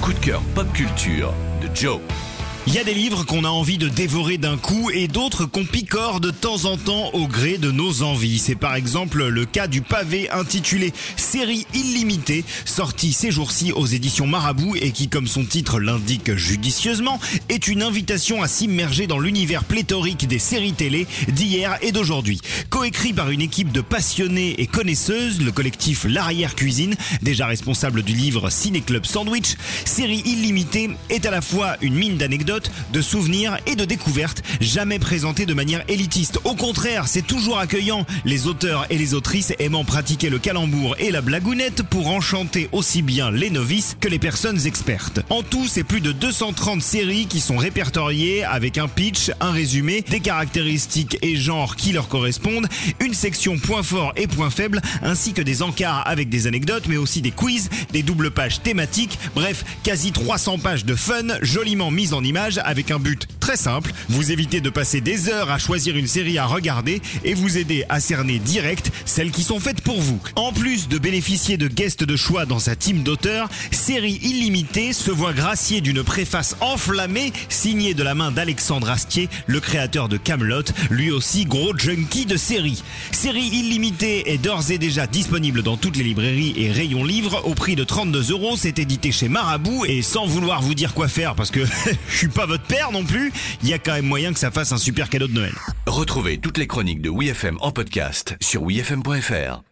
coup de cœur pop culture de Joe. Il y a des livres qu'on a envie de dévorer d'un coup et d'autres qu'on picore de temps en temps au gré de nos envies. C'est par exemple le cas du pavé intitulé Série illimitée, sorti ces jours-ci aux éditions Marabout et qui, comme son titre l'indique judicieusement, est une invitation à s'immerger dans l'univers pléthorique des séries télé d'hier et d'aujourd'hui. Coécrit par une équipe de passionnés et connaisseuses, le collectif L'Arrière Cuisine, déjà responsable du livre Ciné Club Sandwich, Série illimitée est à la fois une mine d'anecdotes de souvenirs et de découvertes, jamais présentés de manière élitiste. Au contraire, c'est toujours accueillant, les auteurs et les autrices aimant pratiquer le calembour et la blagounette pour enchanter aussi bien les novices que les personnes expertes. En tout, c'est plus de 230 séries qui sont répertoriées avec un pitch, un résumé, des caractéristiques et genres qui leur correspondent, une section points forts et points faibles, ainsi que des encarts avec des anecdotes, mais aussi des quiz, des doubles pages thématiques, bref, quasi 300 pages de fun, joliment mises en image avec un but très simple, vous éviter de passer des heures à choisir une série à regarder et vous aider à cerner direct celles qui sont faites pour vous. En plus de bénéficier de guests de choix dans sa team d'auteurs, Série Illimitée se voit gracier d'une préface enflammée signée de la main d'Alexandre Astier, le créateur de Camelot, lui aussi gros junkie de série. Série Illimitée est d'ores et déjà disponible dans toutes les librairies et rayons livres au prix de 32 euros. C'est édité chez Marabout et sans vouloir vous dire quoi faire parce que je suis pas votre père non plus, il y a quand même moyen que ça fasse un super cadeau de Noël. Retrouvez toutes les chroniques de WeFM en podcast sur wefm.fr.